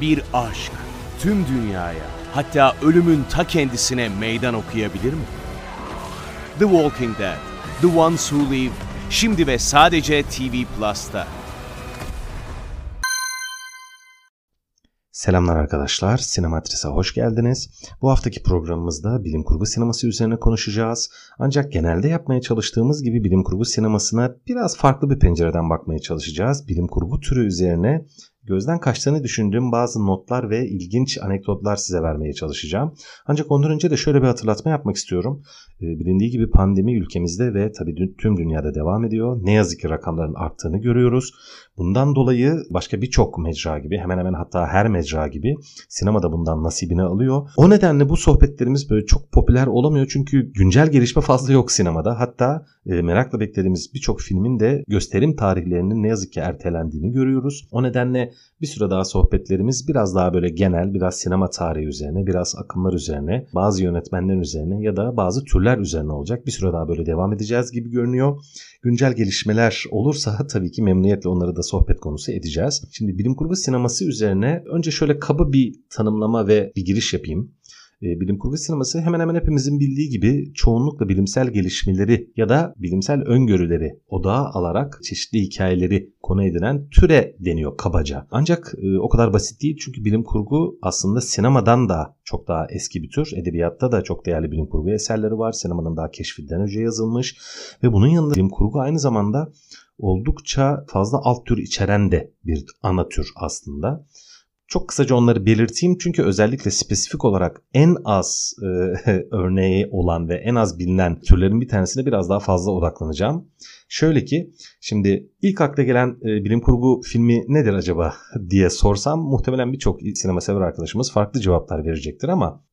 bir aşk tüm dünyaya hatta ölümün ta kendisine meydan okuyabilir mi? The Walking Dead, The Ones Who Live, şimdi ve sadece TV Plus'ta. Selamlar arkadaşlar, Sinematris'e hoş geldiniz. Bu haftaki programımızda bilim kurgu sineması üzerine konuşacağız. Ancak genelde yapmaya çalıştığımız gibi bilim kurgu sinemasına biraz farklı bir pencereden bakmaya çalışacağız. Bilim kurgu türü üzerine gözden kaçtığını düşündüğüm bazı notlar ve ilginç anekdotlar size vermeye çalışacağım. Ancak ondan önce de şöyle bir hatırlatma yapmak istiyorum. Ee, bilindiği gibi pandemi ülkemizde ve tabii tüm dünyada devam ediyor. Ne yazık ki rakamların arttığını görüyoruz. Bundan dolayı başka birçok mecra gibi hemen hemen hatta her mecra gibi sinemada bundan nasibini alıyor. O nedenle bu sohbetlerimiz böyle çok popüler olamıyor çünkü güncel gelişme fazla yok sinemada. Hatta e, merakla beklediğimiz birçok filmin de gösterim tarihlerinin ne yazık ki ertelendiğini görüyoruz. O nedenle bir süre daha sohbetlerimiz biraz daha böyle genel, biraz sinema tarihi üzerine, biraz akımlar üzerine, bazı yönetmenler üzerine ya da bazı türler üzerine olacak. Bir süre daha böyle devam edeceğiz gibi görünüyor. Güncel gelişmeler olursa tabii ki memnuniyetle onları da sohbet konusu edeceğiz. Şimdi bilim kurgu sineması üzerine önce şöyle kaba bir tanımlama ve bir giriş yapayım. E, bilim kurgu sineması hemen hemen hepimizin bildiği gibi çoğunlukla bilimsel gelişmeleri ya da bilimsel öngörüleri odağa alarak çeşitli hikayeleri konu edinen türe deniyor kabaca. Ancak e, o kadar basit değil çünkü bilim kurgu aslında sinemadan da çok daha eski bir tür. Edebiyatta da çok değerli bilim kurgu eserleri var. Sinemanın daha keşfinden önce yazılmış ve bunun yanında bilim kurgu aynı zamanda oldukça fazla alt tür içeren de bir ana tür aslında. Çok kısaca onları belirteyim çünkü özellikle spesifik olarak en az e, örneği olan ve en az bilinen türlerin bir tanesine biraz daha fazla odaklanacağım. Şöyle ki şimdi ilk akla gelen e, bilim kurgu filmi nedir acaba diye sorsam muhtemelen birçok sinema sever arkadaşımız farklı cevaplar verecektir ama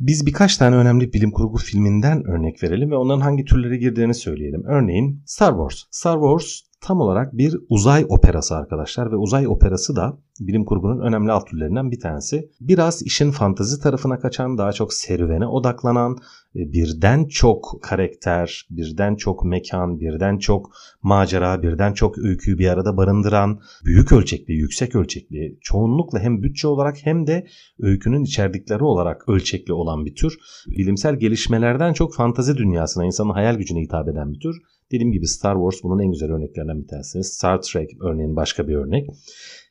biz birkaç tane önemli bilim kurgu filminden örnek verelim ve onların hangi türlere girdiğini söyleyelim. Örneğin Star Wars. Star Wars tam olarak bir uzay operası arkadaşlar ve uzay operası da bilim kurgunun önemli alt türlerinden bir tanesi. Biraz işin fantazi tarafına kaçan, daha çok serüvene odaklanan, e, birden çok karakter, birden çok mekan, birden çok macera, birden çok öyküyü bir arada barındıran, büyük ölçekli, yüksek ölçekli, çoğunlukla hem bütçe olarak hem de öykünün içerdikleri olarak ölçekli olan bir tür. Bilimsel gelişmelerden çok fantazi dünyasına, insanın hayal gücüne hitap eden bir tür. Dediğim gibi Star Wars bunun en güzel örneklerinden bir tanesi. Star Trek örneğin başka bir örnek.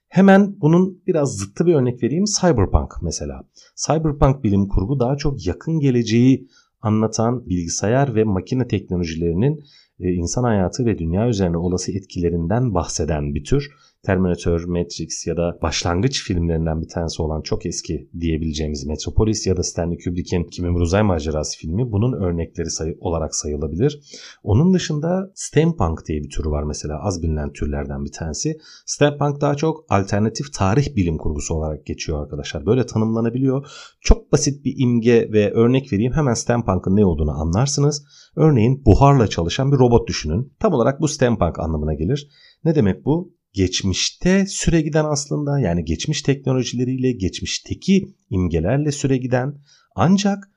Hemen bunun biraz zıttı bir örnek vereyim. Cyberpunk mesela. Cyberpunk bilim kurgu daha çok yakın geleceği anlatan bilgisayar ve makine teknolojilerinin e, insan hayatı ve dünya üzerine olası etkilerinden bahseden bir tür. Terminator, Matrix ya da başlangıç filmlerinden bir tanesi olan çok eski diyebileceğimiz Metropolis ya da Stanley Kubrick'in Kimin Uzay Macerası filmi bunun örnekleri sayı olarak sayılabilir. Onun dışında steampunk diye bir türü var mesela az bilinen türlerden bir tanesi. Steampunk daha çok alternatif tarih bilim kurgusu olarak geçiyor arkadaşlar. Böyle tanımlanabiliyor. Çok basit bir imge ve örnek vereyim hemen steampunk'ın ne olduğunu anlarsınız. Örneğin buharla çalışan bir robot düşünün. Tam olarak bu steampunk anlamına gelir. Ne demek bu? Geçmişte süre giden aslında yani geçmiş teknolojileriyle geçmişteki imgelerle süre giden ancak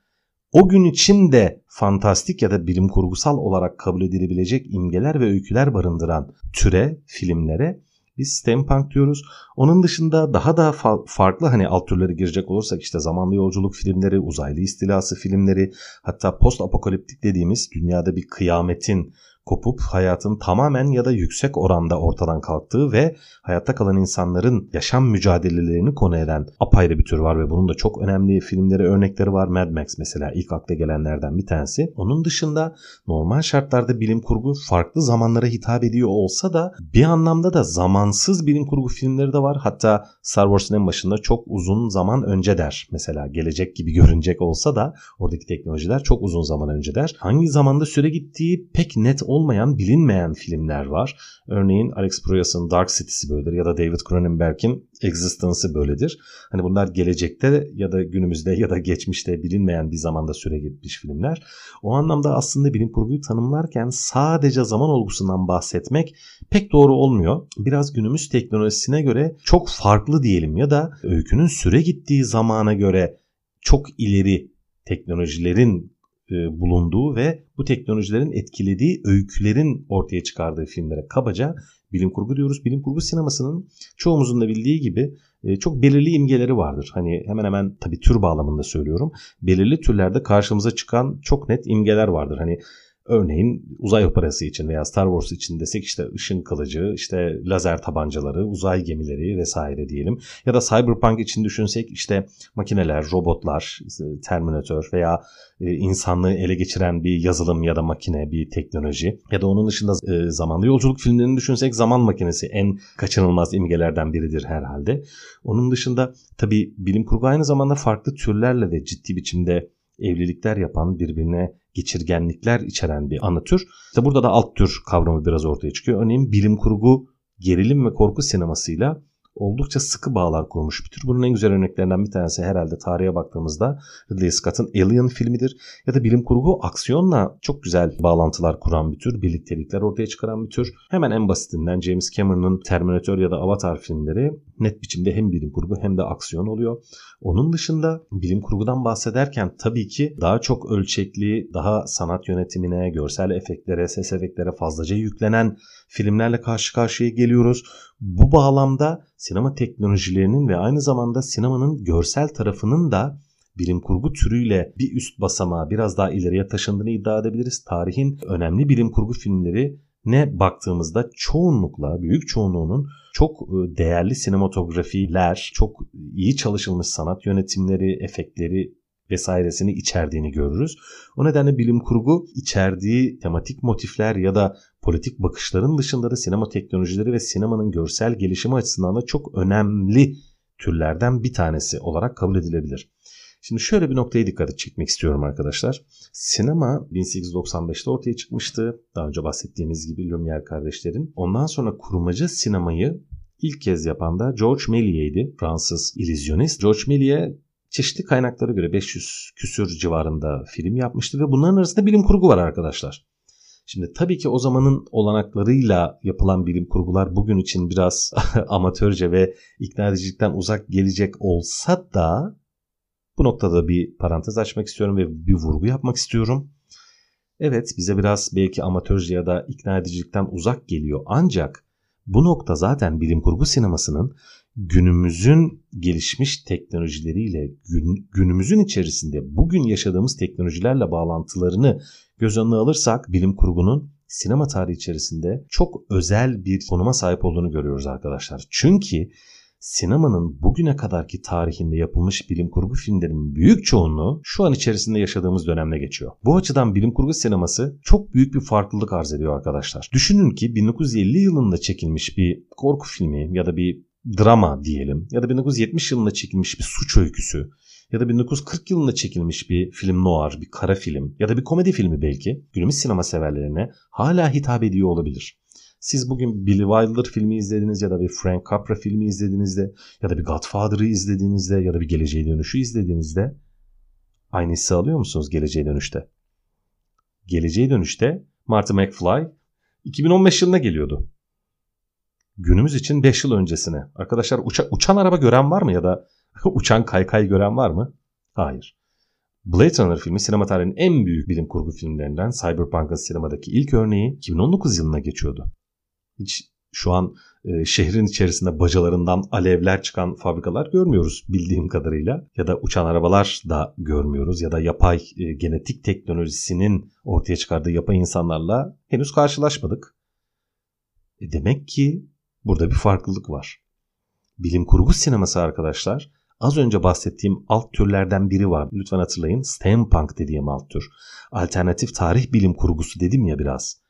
o gün için de fantastik ya da bilim kurgusal olarak kabul edilebilecek imgeler ve öyküler barındıran türe, filmlere biz steampunk diyoruz. Onun dışında daha da fa- farklı hani alt türleri girecek olursak işte zamanlı yolculuk filmleri, uzaylı istilası filmleri, hatta post apokaliptik dediğimiz dünyada bir kıyametin kopup hayatın tamamen ya da yüksek oranda ortadan kalktığı ve hayatta kalan insanların yaşam mücadelelerini konu eden apayrı bir tür var ve bunun da çok önemli filmleri örnekleri var. Mad Max mesela ilk akla gelenlerden bir tanesi. Onun dışında normal şartlarda bilim kurgu farklı zamanlara hitap ediyor olsa da bir anlamda da zamansız bilim kurgu filmleri de var. Hatta Star Wars'ın en başında çok uzun zaman önce der. Mesela gelecek gibi görünecek olsa da oradaki teknolojiler çok uzun zaman önce der. Hangi zamanda süre gittiği pek net olmuyor olmayan, bilinmeyen filmler var. Örneğin Alex Proyas'ın Dark City'si böyledir ya da David Cronenberg'in Existence'ı böyledir. Hani bunlar gelecekte ya da günümüzde ya da geçmişte bilinmeyen bir zamanda süre gitmiş filmler. O anlamda aslında bilim kurguyu tanımlarken sadece zaman olgusundan bahsetmek pek doğru olmuyor. Biraz günümüz teknolojisine göre çok farklı diyelim ya da öykünün süre gittiği zamana göre çok ileri teknolojilerin e, bulunduğu ve bu teknolojilerin etkilediği öykülerin ortaya çıkardığı filmlere kabaca bilim kurgu diyoruz. Bilim kurgu sinemasının çoğumuzun da bildiği gibi e, çok belirli imgeleri vardır. Hani hemen hemen tabii tür bağlamında söylüyorum. Belirli türlerde karşımıza çıkan çok net imgeler vardır. Hani Örneğin uzay operası için veya Star Wars için desek işte ışın kılıcı, işte lazer tabancaları, uzay gemileri vesaire diyelim. Ya da Cyberpunk için düşünsek işte makineler, robotlar, Terminator veya e, insanlığı ele geçiren bir yazılım ya da makine, bir teknoloji. Ya da onun dışında e, zamanlı yolculuk filmlerini düşünsek zaman makinesi en kaçınılmaz imgelerden biridir herhalde. Onun dışında tabii bilim kurgu aynı zamanda farklı türlerle de ciddi biçimde evlilikler yapan, birbirine geçirgenlikler içeren bir anı tür. İşte burada da alt tür kavramı biraz ortaya çıkıyor. Örneğin bilim kurgu, gerilim ve korku sinemasıyla oldukça sıkı bağlar kurmuş bir tür. Bunun en güzel örneklerinden bir tanesi herhalde tarihe baktığımızda Ridley Scott'ın Alien filmidir. Ya da bilim kurgu aksiyonla çok güzel bağlantılar kuran bir tür, birliktelikler ortaya çıkaran bir tür. Hemen en basitinden James Cameron'ın Terminator ya da Avatar filmleri net biçimde hem bilim kurgu hem de aksiyon oluyor. Onun dışında bilim kurgudan bahsederken tabii ki daha çok ölçekli, daha sanat yönetimine, görsel efektlere, ses efektlere fazlaca yüklenen filmlerle karşı karşıya geliyoruz. Bu bağlamda sinema teknolojilerinin ve aynı zamanda sinemanın görsel tarafının da bilim kurgu türüyle bir üst basamağa biraz daha ileriye taşındığını iddia edebiliriz. Tarihin önemli bilim kurgu filmleri ne baktığımızda çoğunlukla, büyük çoğunluğunun çok e, değerli sinematografiler, çok iyi çalışılmış sanat yönetimleri, efektleri vesairesini içerdiğini görürüz. O nedenle bilim kurgu içerdiği tematik motifler ya da politik bakışların dışında da sinema teknolojileri ve sinemanın görsel gelişimi açısından da çok önemli türlerden bir tanesi olarak kabul edilebilir. Şimdi şöyle bir noktaya dikkat çekmek istiyorum arkadaşlar. Sinema 1895'te ortaya çıkmıştı. Daha önce bahsettiğimiz gibi Lumière kardeşlerin. Ondan sonra kurmaca sinemayı ilk kez yapan da George Méliès'di. Fransız illüzyonist. George Méliès çeşitli kaynaklara göre 500 küsür civarında film yapmıştı ve bunların arasında bilim kurgu var arkadaşlar. Şimdi tabii ki o zamanın olanaklarıyla yapılan bilim kurgular bugün için biraz amatörce ve ikna edicilikten uzak gelecek olsa da bu noktada bir parantez açmak istiyorum ve bir vurgu yapmak istiyorum. Evet bize biraz belki amatörce ya da ikna edicilikten uzak geliyor ancak bu nokta zaten bilim kurgu sinemasının günümüzün gelişmiş teknolojileriyle gün, günümüzün içerisinde bugün yaşadığımız teknolojilerle bağlantılarını göz önüne alırsak bilim kurgunun sinema tarihi içerisinde çok özel bir konuma sahip olduğunu görüyoruz arkadaşlar. Çünkü sinemanın bugüne kadarki tarihinde yapılmış bilim kurgu filmlerinin büyük çoğunluğu şu an içerisinde yaşadığımız dönemde geçiyor. Bu açıdan bilim kurgu sineması çok büyük bir farklılık arz ediyor arkadaşlar. Düşünün ki 1950 yılında çekilmiş bir korku filmi ya da bir drama diyelim ya da 1970 yılında çekilmiş bir suç öyküsü ya da 1940 yılında çekilmiş bir film noir, bir kara film ya da bir komedi filmi belki günümüz sinema severlerine hala hitap ediyor olabilir. Siz bugün Billy Wilder filmi izlediniz ya da bir Frank Capra filmi izlediğinizde ya da bir Godfather'ı izlediğinizde ya da bir Geleceğe Dönüşü izlediğinizde aynı hissi alıyor musunuz Geleceğe Dönüş'te? Geleceğe Dönüş'te Marty McFly 2015 yılında geliyordu. Günümüz için 5 yıl öncesine. Arkadaşlar uça, uçan araba gören var mı ya da uçan kaykay gören var mı? Hayır. Blade Runner filmi sinema tarihinin en büyük bilim kurgu filmlerinden Cyberpunk'ın sinemadaki ilk örneği 2019 yılına geçiyordu. Hiç şu an e, şehrin içerisinde bacalarından alevler çıkan fabrikalar görmüyoruz bildiğim kadarıyla. Ya da uçan arabalar da görmüyoruz ya da yapay e, genetik teknolojisinin ortaya çıkardığı yapay insanlarla henüz karşılaşmadık. E demek ki burada bir farklılık var. Bilim kurgu sineması arkadaşlar az önce bahsettiğim alt türlerden biri var. Lütfen hatırlayın steampunk dediğim alt tür. Alternatif tarih bilim kurgusu dedim ya biraz.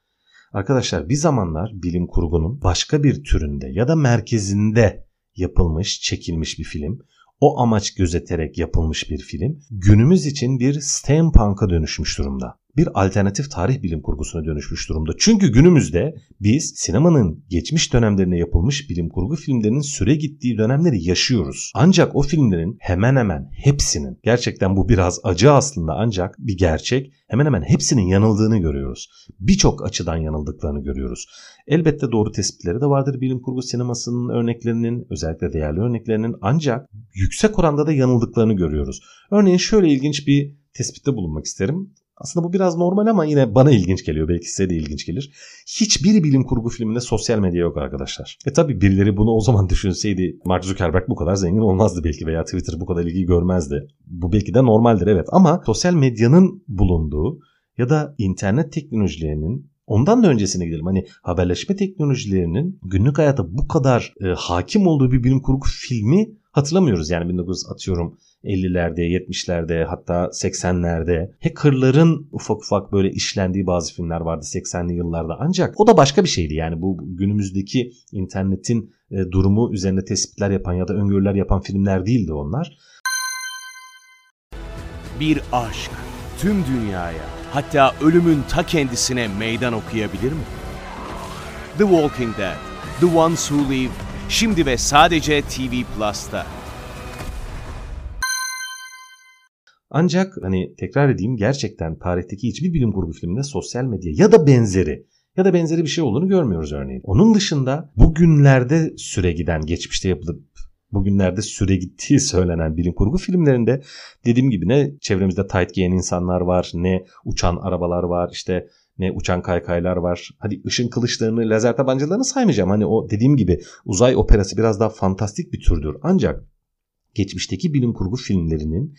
Arkadaşlar bir zamanlar bilim kurgunun başka bir türünde ya da merkezinde yapılmış, çekilmiş bir film. O amaç gözeterek yapılmış bir film. Günümüz için bir steampunk'a dönüşmüş durumda bir alternatif tarih bilim kurgusuna dönüşmüş durumda. Çünkü günümüzde biz sinemanın geçmiş dönemlerine yapılmış bilim kurgu filmlerinin süre gittiği dönemleri yaşıyoruz. Ancak o filmlerin hemen hemen hepsinin gerçekten bu biraz acı aslında ancak bir gerçek hemen hemen hepsinin yanıldığını görüyoruz. Birçok açıdan yanıldıklarını görüyoruz. Elbette doğru tespitleri de vardır bilim kurgu sinemasının örneklerinin özellikle değerli örneklerinin ancak yüksek oranda da yanıldıklarını görüyoruz. Örneğin şöyle ilginç bir tespitte bulunmak isterim Aslında bu biraz normal ama yine bana ilginç geliyor. Belki size de ilginç gelir. Hiçbir bilim kurgu filminde sosyal medya yok arkadaşlar. E tabi birileri bunu o zaman düşünseydi Mark Zuckerberg bu kadar zengin olmazdı belki veya Twitter bu kadar ilgi görmezdi. Bu belki de normaldir evet ama sosyal medyanın bulunduğu ya da internet teknolojilerinin Ondan da öncesine gidelim. Hani haberleşme teknolojilerinin günlük hayata bu kadar e, hakim olduğu bir bilim kurgu filmi hatırlamıyoruz. Yani 19 atıyorum 50'lerde, 70'lerde hatta 80'lerde hackerların ufak ufak böyle işlendiği bazı filmler vardı 80'li yıllarda. Ancak o da başka bir şeydi. Yani bu günümüzdeki internetin e, durumu üzerine tespitler yapan ya da öngörüler yapan filmler değildi onlar. Bir aşk tüm dünyaya hatta ölümün ta kendisine meydan okuyabilir mi? The Walking Dead, The Ones Who Live, şimdi ve sadece TV Plus'ta. Ancak hani tekrar edeyim gerçekten tarihteki hiçbir bilim kurgu filminde sosyal medya ya da benzeri ya da benzeri bir şey olduğunu görmüyoruz örneğin. Onun dışında bugünlerde süre giden, geçmişte yapılıp bugünlerde süre gittiği söylenen bilim kurgu filmlerinde dediğim gibi ne çevremizde tight giyen insanlar var, ne uçan arabalar var, işte ne uçan kaykaylar var. Hadi ışın kılıçlarını, lazer tabancalarını saymayacağım. Hani o dediğim gibi uzay operası biraz daha fantastik bir türdür. Ancak geçmişteki bilim kurgu filmlerinin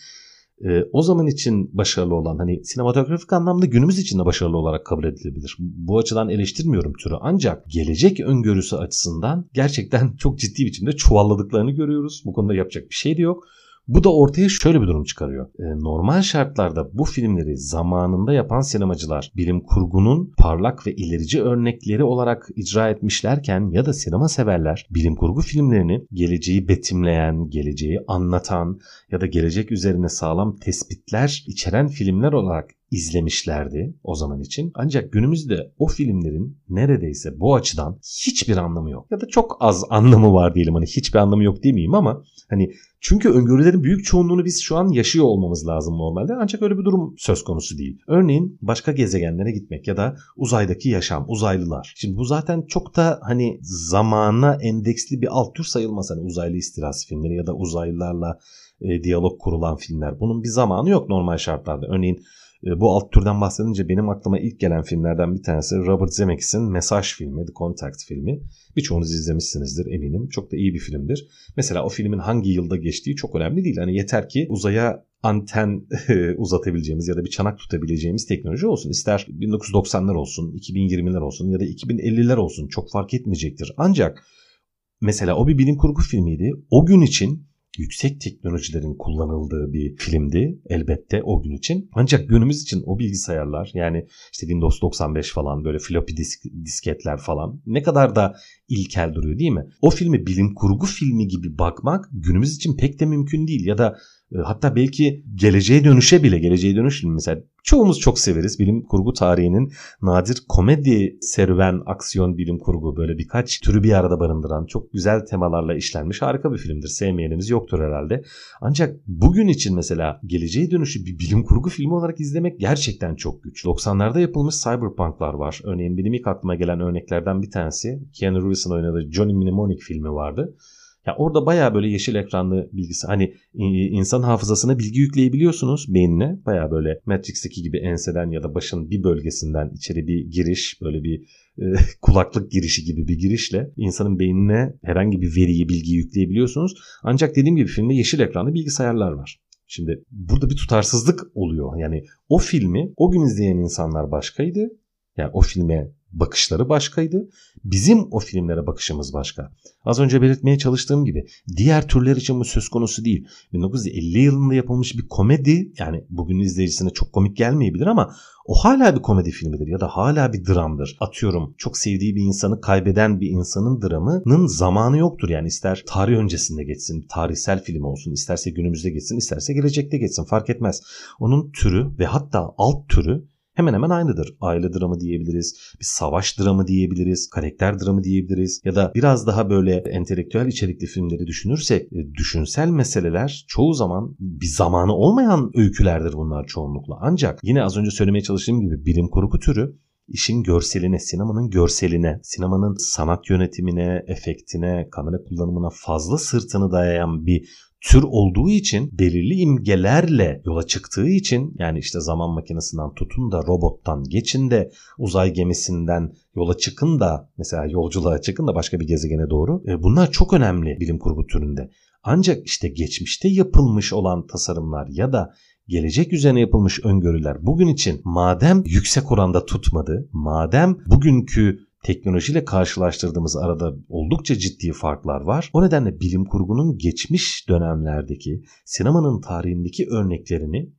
e, o zaman için başarılı olan hani sinematografik anlamda günümüz için de başarılı olarak kabul edilebilir. Bu açıdan eleştirmiyorum türü ancak gelecek öngörüsü açısından gerçekten çok ciddi biçimde çuvalladıklarını görüyoruz. Bu konuda yapacak bir şey de yok. Bu da ortaya şöyle bir durum çıkarıyor. E, normal şartlarda bu filmleri zamanında yapan sinemacılar bilim kurgunun parlak ve ilerici örnekleri olarak icra etmişlerken ya da sinema severler bilim kurgu filmlerini geleceği betimleyen, geleceği anlatan ya da gelecek üzerine sağlam tespitler içeren filmler olarak izlemişlerdi o zaman için. Ancak günümüzde o filmlerin neredeyse bu açıdan hiçbir anlamı yok. Ya da çok az anlamı var diyelim. Hani hiçbir anlamı yok demeyeyim ama hani çünkü öngörülerin büyük çoğunluğunu biz şu an yaşıyor olmamız lazım normalde. Ancak öyle bir durum söz konusu değil. Örneğin başka gezegenlere gitmek ya da uzaydaki yaşam, uzaylılar. Şimdi bu zaten çok da hani zamana endeksli bir alt tür sayılmaz. Hani uzaylı istilası filmleri ya da uzaylılarla e, diyalog kurulan filmler. Bunun bir zamanı yok normal şartlarda. Örneğin bu alt türden bahsedince benim aklıma ilk gelen filmlerden bir tanesi Robert Zemeckis'in Mesaj filmi, The Contact filmi. Birçoğunuz izlemişsinizdir eminim. Çok da iyi bir filmdir. Mesela o filmin hangi yılda geçtiği çok önemli değil. Hani yeter ki uzaya anten uzatabileceğimiz ya da bir çanak tutabileceğimiz teknoloji olsun. İster 1990'lar olsun, 2020'ler olsun ya da 2050'ler olsun çok fark etmeyecektir. Ancak mesela o bir bilim kurgu filmiydi. O gün için yüksek teknolojilerin kullanıldığı bir filmdi elbette o gün için. Ancak günümüz için o bilgisayarlar yani işte Windows 95 falan böyle floppy disk, disketler falan ne kadar da ilkel duruyor değil mi? O filmi bilim kurgu filmi gibi bakmak günümüz için pek de mümkün değil ya da hatta belki geleceğe dönüşe bile geleceğe dönüş mesela çoğumuz çok severiz. Bilim kurgu tarihinin nadir komedi serüven aksiyon bilim kurgu böyle birkaç türü bir arada barındıran çok güzel temalarla işlenmiş harika bir filmdir. Sevmeyenimiz yoktur herhalde. Ancak bugün için mesela geleceğe dönüşü bir bilim kurgu filmi olarak izlemek gerçekten çok güç. 90'larda yapılmış cyberpunklar var. Örneğin benim ilk aklıma gelen örneklerden bir tanesi Keanu Reeves'in oynadığı Johnny Mnemonic filmi vardı. Ya orada baya böyle yeşil ekranlı bilgisi hani insan hafızasına bilgi yükleyebiliyorsunuz beynine. Baya böyle Matrix'teki gibi enseden ya da başın bir bölgesinden içeri bir giriş böyle bir e, kulaklık girişi gibi bir girişle insanın beynine herhangi bir veriyi bilgiyi yükleyebiliyorsunuz. Ancak dediğim gibi filmde yeşil ekranlı bilgisayarlar var. Şimdi burada bir tutarsızlık oluyor. Yani o filmi o gün izleyen insanlar başkaydı. Yani o filme bakışları başkaydı. Bizim o filmlere bakışımız başka. Az önce belirtmeye çalıştığım gibi diğer türler için bu söz konusu değil. 1950 yılında yapılmış bir komedi yani bugün izleyicisine çok komik gelmeyebilir ama o hala bir komedi filmidir ya da hala bir dramdır. Atıyorum çok sevdiği bir insanı kaybeden bir insanın dramının zamanı yoktur. Yani ister tarih öncesinde geçsin, tarihsel film olsun, isterse günümüzde geçsin, isterse gelecekte geçsin fark etmez. Onun türü ve hatta alt türü hemen hemen aynıdır. Aile dramı diyebiliriz, bir savaş dramı diyebiliriz, karakter dramı diyebiliriz ya da biraz daha böyle entelektüel içerikli filmleri düşünürsek e, düşünsel meseleler çoğu zaman bir zamanı olmayan öykülerdir bunlar çoğunlukla. Ancak yine az önce söylemeye çalıştığım gibi bilim kurgu türü işin görseline, sinemanın görseline, sinemanın sanat yönetimine, efektine, kamera kullanımına fazla sırtını dayayan bir tür olduğu için belirli imgelerle yola çıktığı için yani işte zaman makinesinden tutun da robottan geçin de uzay gemisinden yola çıkın da mesela yolculuğa çıkın da başka bir gezegene doğru. E, bunlar çok önemli bilim kurgu türünde. Ancak işte geçmişte yapılmış olan tasarımlar ya da gelecek üzerine yapılmış öngörüler bugün için madem yüksek oranda tutmadı, madem bugünkü teknolojiyle karşılaştırdığımız arada oldukça ciddi farklar var. O nedenle bilim kurgunun geçmiş dönemlerdeki sinemanın tarihindeki örneklerini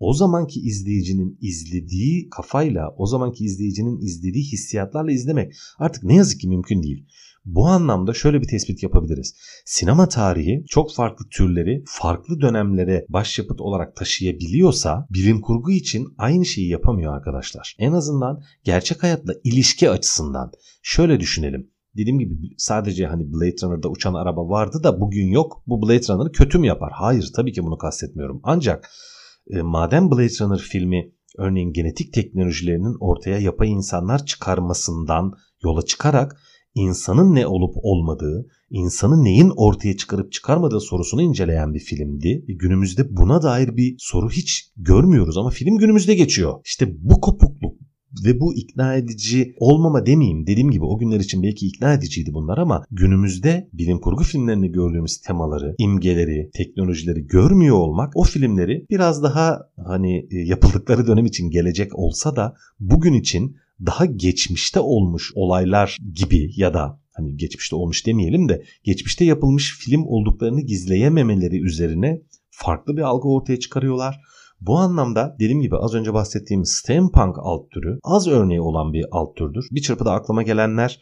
o zamanki izleyicinin izlediği kafayla, o zamanki izleyicinin izlediği hissiyatlarla izlemek artık ne yazık ki mümkün değil. Bu anlamda şöyle bir tespit yapabiliriz. Sinema tarihi çok farklı türleri farklı dönemlere başyapıt olarak taşıyabiliyorsa bilim kurgu için aynı şeyi yapamıyor arkadaşlar. En azından gerçek hayatla ilişki açısından şöyle düşünelim. Dediğim gibi sadece hani Blade Runner'da uçan araba vardı da bugün yok. Bu Blade Runner'ı kötü mü yapar? Hayır tabii ki bunu kastetmiyorum. Ancak e, madem Blade Runner filmi örneğin genetik teknolojilerinin ortaya yapay insanlar çıkarmasından yola çıkarak insanın ne olup olmadığı, insanın neyin ortaya çıkarıp çıkarmadığı sorusunu inceleyen bir filmdi. Günümüzde buna dair bir soru hiç görmüyoruz ama film günümüzde geçiyor. İşte bu kopukluk ve bu ikna edici olmama demeyeyim. Dediğim gibi o günler için belki ikna ediciydi bunlar ama günümüzde bilim kurgu filmlerinde gördüğümüz temaları, imgeleri, teknolojileri görmüyor olmak o filmleri biraz daha hani e, yapıldıkları dönem için gelecek olsa da bugün için daha geçmişte olmuş olaylar gibi ya da hani geçmişte olmuş demeyelim de geçmişte yapılmış film olduklarını gizleyememeleri üzerine farklı bir algı ortaya çıkarıyorlar. Bu anlamda dediğim gibi az önce bahsettiğim steampunk alt türü az örneği olan bir alt türdür. Bir çırpıda aklıma gelenler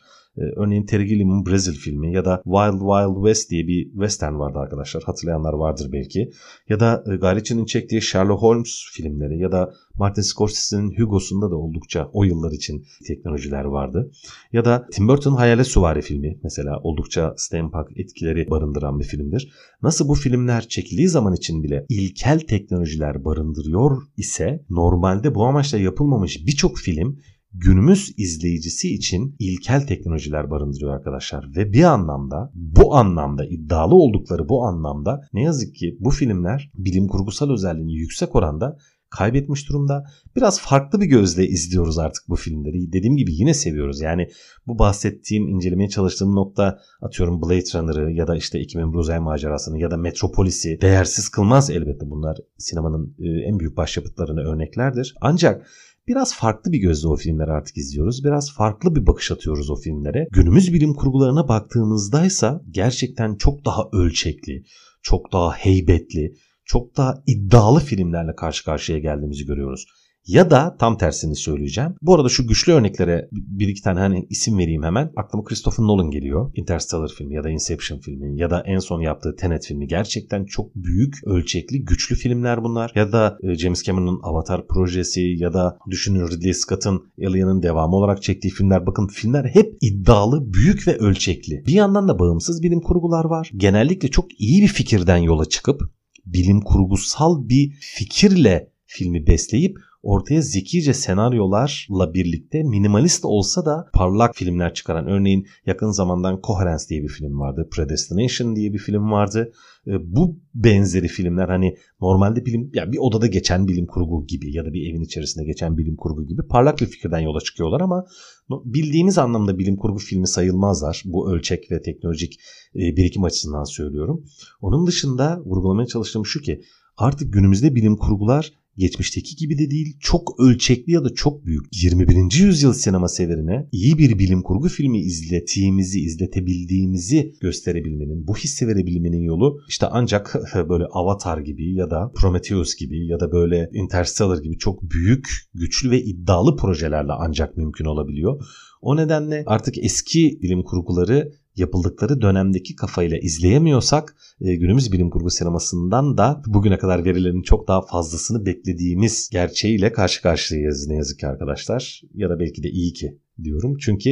örneğin Terry Gilliam'ın Brazil filmi ya da Wild Wild West diye bir western vardı arkadaşlar. Hatırlayanlar vardır belki. Ya da e, Guy çektiği Sherlock Holmes filmleri ya da Martin Scorsese'nin Hugo'sunda da oldukça o yıllar için teknolojiler vardı. Ya da Tim Burton'un Hayalet Suvari filmi mesela oldukça steampunk etkileri barındıran bir filmdir. Nasıl bu filmler çekildiği zaman için bile ilkel teknolojiler barındırıyor ise normalde bu amaçla yapılmamış birçok film günümüz izleyicisi için ilkel teknolojiler barındırıyor arkadaşlar. Ve bir anlamda bu anlamda iddialı oldukları bu anlamda ne yazık ki bu filmler bilim kurgusal özelliğini yüksek oranda kaybetmiş durumda. Biraz farklı bir gözle izliyoruz artık bu filmleri. Dediğim gibi yine seviyoruz. Yani bu bahsettiğim, incelemeye çalıştığım nokta atıyorum Blade Runner'ı ya da işte 2000 Uzay Macerası'nı ya da Metropolis'i değersiz kılmaz elbette. Bunlar sinemanın e, en büyük başyapıtlarına örneklerdir. Ancak Biraz farklı bir gözle o filmleri artık izliyoruz. Biraz farklı bir bakış atıyoruz o filmlere. Günümüz bilim kurgularına baktığımızdaysa gerçekten çok daha ölçekli, çok daha heybetli, çok daha iddialı filmlerle karşı karşıya geldiğimizi görüyoruz. Ya da tam tersini söyleyeceğim. Bu arada şu güçlü örneklere bir iki tane hani isim vereyim hemen. Aklıma Christopher Nolan geliyor. Interstellar filmi ya da Inception filmi ya da en son yaptığı Tenet filmi. Gerçekten çok büyük, ölçekli, güçlü filmler bunlar. Ya da e, James Cameron'ın Avatar projesi ya da düşünün Ridley Scott'ın Alien'ın devamı olarak çektiği filmler. Bakın filmler hep iddialı, büyük ve ölçekli. Bir yandan da bağımsız bilim kurgular var. Genellikle çok iyi bir fikirden yola çıkıp bilim kurgusal bir fikirle filmi besleyip ortaya zekice senaryolarla birlikte minimalist olsa da parlak filmler çıkaran örneğin yakın zamandan Coherence diye bir film vardı. Predestination diye bir film vardı. E, bu benzeri filmler hani normalde bilim ya bir odada geçen bilim kurgu gibi ya da bir evin içerisinde geçen bilim kurgu gibi parlak bir fikirden yola çıkıyorlar ama bildiğimiz anlamda bilim kurgu filmi sayılmazlar. Bu ölçek ve teknolojik e, birikim açısından söylüyorum. Onun dışında vurgulamaya çalıştığım şu ki artık günümüzde bilim kurgular geçmişteki gibi de değil çok ölçekli ya da çok büyük 21. yüzyıl sinema severine iyi bir bilim kurgu filmi izletiğimizi, izletebildiğimizi gösterebilmenin, bu hissi verebilmenin yolu işte ancak böyle Avatar gibi ya da Prometheus gibi ya da böyle Interstellar gibi çok büyük, güçlü ve iddialı projelerle ancak mümkün olabiliyor. O nedenle artık eski bilim kurguları yapıldıkları dönemdeki kafayla izleyemiyorsak e, günümüz bilim kurgu sinemasından da bugüne kadar verilerin çok daha fazlasını beklediğimiz gerçeğiyle karşı karşıyayız ne yazık ki arkadaşlar. Ya da belki de iyi ki diyorum. Çünkü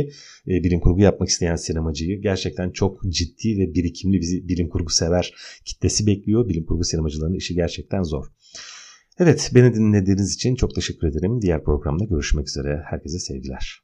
e, bilim kurgu yapmak isteyen sinemacıyı gerçekten çok ciddi ve birikimli bir bilim kurgu sever kitlesi bekliyor. Bilim kurgu sinemacılarının işi gerçekten zor. Evet beni dinlediğiniz için çok teşekkür ederim. Diğer programda görüşmek üzere. Herkese sevgiler.